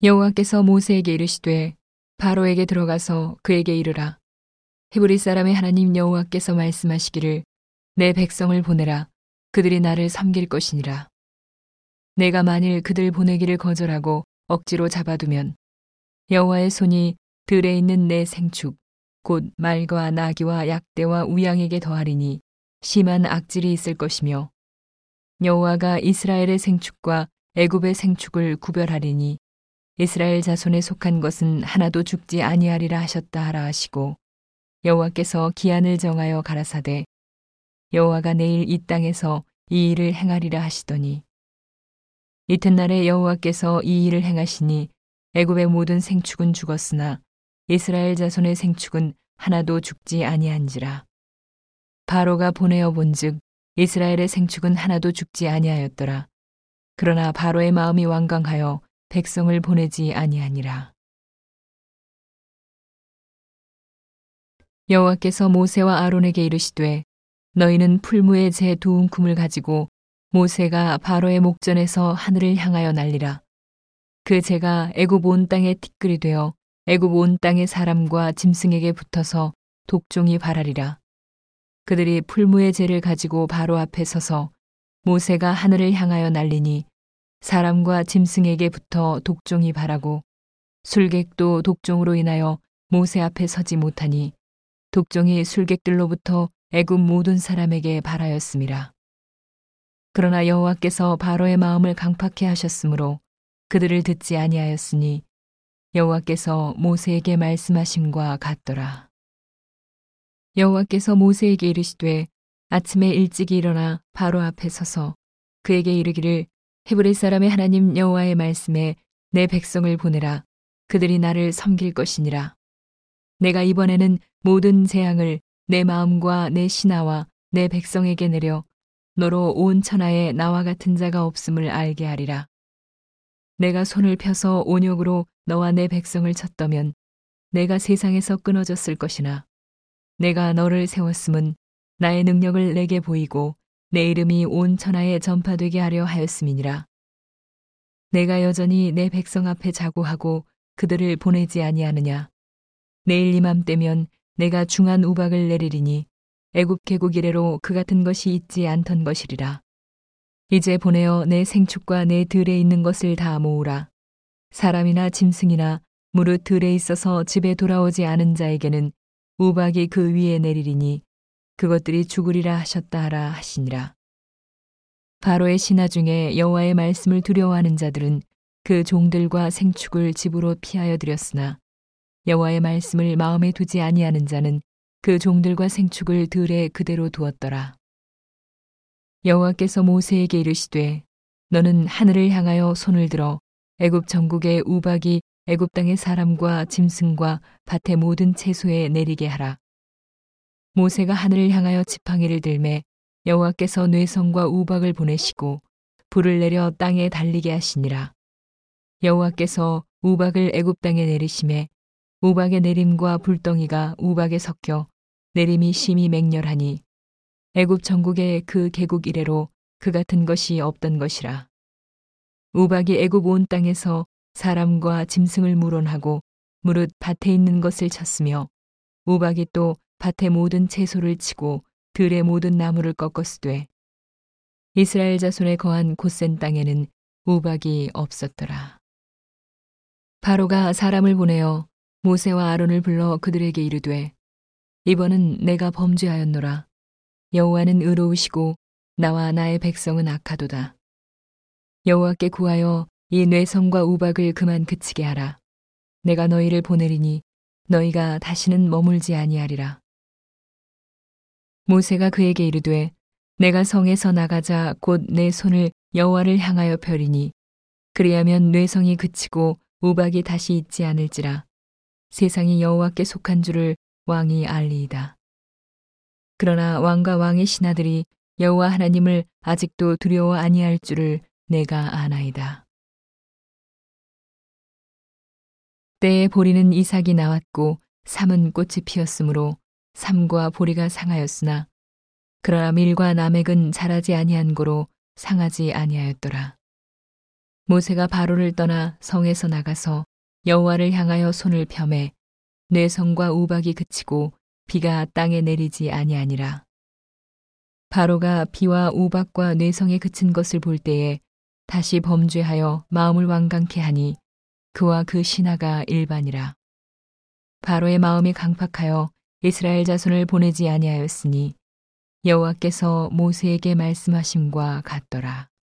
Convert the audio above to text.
여호와께서 모세에게 이르시되 바로에게 들어가서 그에게 이르라. 히브리 사람의 하나님 여호와께서 말씀하시기를 내 백성을 보내라. 그들이 나를 섬길 것이니라. 내가 만일 그들 보내기를 거절하고 억지로 잡아두면 여호와의 손이 들에 있는 내 생축 곧 말과 나귀와 약대와 우양에게 더하리니 심한 악질이 있을 것이며 여호와가 이스라엘의 생축과 애굽의 생축을 구별하리니 이스라엘 자손에 속한 것은 하나도 죽지 아니하리라 하셨다 하라 하시고 여호와께서 기한을 정하여 가라사대 여호와가 내일 이 땅에서 이 일을 행하리라 하시더니 이튿날에 여호와께서 이 일을 행하시니 애굽의 모든 생축은 죽었으나 이스라엘 자손의 생축은 하나도 죽지 아니한지라. 바로가 보내어 본즉 이스라엘의 생축은 하나도 죽지 아니하였더라. 그러나 바로의 마음이 완강하여 백성을 보내지 아니하니라. 여호와께서 모세와 아론에게 이르시되 너희는 풀무의 제 두 움큼을 가지고 모세가 바로의 목전에서 하늘을 향하여 날리라. 그 제가 애굽 온 땅에 티끌이 되어 애굽 온 땅의 사람과 짐승에게 붙어서 독종이 발하리라. 그들이 풀무의 재를 가지고 바로 앞에 서서 모세가 하늘을 향하여 날리니 사람과 짐승에게 붙어 독종이 바라고 술객도 독종으로 인하여 모세 앞에 서지 못하니 독종이 술객들로부터 애굽 모든 사람에게 발하였습니다. 그러나 여호와께서 바로의 마음을 강팍해 하셨으므로 그들을 듣지 아니하였으니 여호와께서 모세에게 말씀하심과 같더라. 여호와께서 모세에게 이르시되 아침에 일찍 일어나 바로 앞에 서서 그에게 이르기를 헤브리 사람의 하나님 여호와의 말씀에 내 백성을 보내라. 그들이 나를 섬길 것이니라. 내가 이번에는 모든 재앙을 내 마음과 내 신하와 내 백성에게 내려 너로 온 천하에 나와 같은 자가 없음을 알게 하리라. 내가 손을 펴서 온욕으로 너와 내 백성을 쳤더면 내가 세상에서 끊어졌을 것이나 내가 너를 세웠음은 나의 능력을 내게 보이고 내 이름이 온 천하에 전파되게 하려 하였음이니라. 내가 여전히 내 백성 앞에 자고하고 그들을 보내지 아니하느냐. 내일 이맘때면 내가 중한 우박을 내리리니 애굽 계곡 이래로 그 같은 것이 있지 않던 것이리라. 이제 보내어 내 생축과 내 들에 있는 것을 다 모으라. 사람이나 짐승이나 무릇 들에 있어서 집에 돌아오지 않은 자에게는 우박이 그 위에 내리리니 그것들이 죽으리라 하셨다 하라 하시니라. 바로의 신하 중에 여호와의 말씀을 두려워하는 자들은 그 종들과 생축을 집으로 피하여 들였으나 여호와의 말씀을 마음에 두지 아니하는 자는 그 종들과 생축을 들에 그대로 두었더라. 여호와께서 모세에게 이르시되 너는 하늘을 향하여 손을 들어 애굽 전국의 우박이 애굽 땅의 사람과 짐승과 밭의 모든 채소에 내리게 하라. 모세가 하늘을 향하여 지팡이를 들매 여호와께서 뇌성과 우박을 보내시고 불을 내려 땅에 달리게 하시니라. 여호와께서 우박을 애굽 땅에 내리심에 우박의 내림과 불덩이가 우박에 섞여 내림이 심히 맹렬하니 애굽 전국의 그 계곡 이래로 그 같은 것이 없던 것이라. 우박이 애굽 온 땅에서 사람과 짐승을 물원하고 무릇 밭에 있는 것을 쳤으며 우박이 또 밭의 모든 채소를 치고 들의 모든 나무를 꺾었으되 이스라엘 자손에 거한 곧센 땅에는 우박이 없었더라. 바로가 사람을 보내어 모세와 아론을 불러 그들에게 이르되 이번은 내가 범죄하였노라. 여호와는 의로우시고 나와 나의 백성은 악하도다. 여호와께 구하여 이 뇌성과 우박을 그만 그치게 하라. 내가 너희를 보내리니 너희가 다시는 머물지 아니하리라. 모세가 그에게 이르되 내가 성에서 나가자 곧 내 손을 여호와를 향하여 펴리니 그리하면 뇌성이 그치고 우박이 다시 있지 않을지라 세상이 여호와께 속한 줄을 왕이 알리이다. 그러나 왕과 왕의 신하들이 여호와 하나님을 아직도 두려워 아니할 줄을 내가 아나이다. 때에 보리는 이삭이 나왔고 삼은 꽃이 피었으므로 삼과 보리가 상하였으나 그러나 밀과 남액은 자라지 아니한 고로 상하지 아니하였더라. 모세가 바로를 떠나 성에서 나가서 여호와를 향하여 손을 펴매 뇌성과 우박이 그치고 비가 땅에 내리지 아니하니라. 바로가 비와 우박과 뇌성에 그친 것을 볼 때에 다시 범죄하여 마음을 완강케 하니 그와 그 신하가 일반이라. 바로의 마음이 강팍하여 이스라엘 자손을 보내지 아니하였으니 여호와께서 모세에게 말씀하심과 같더라.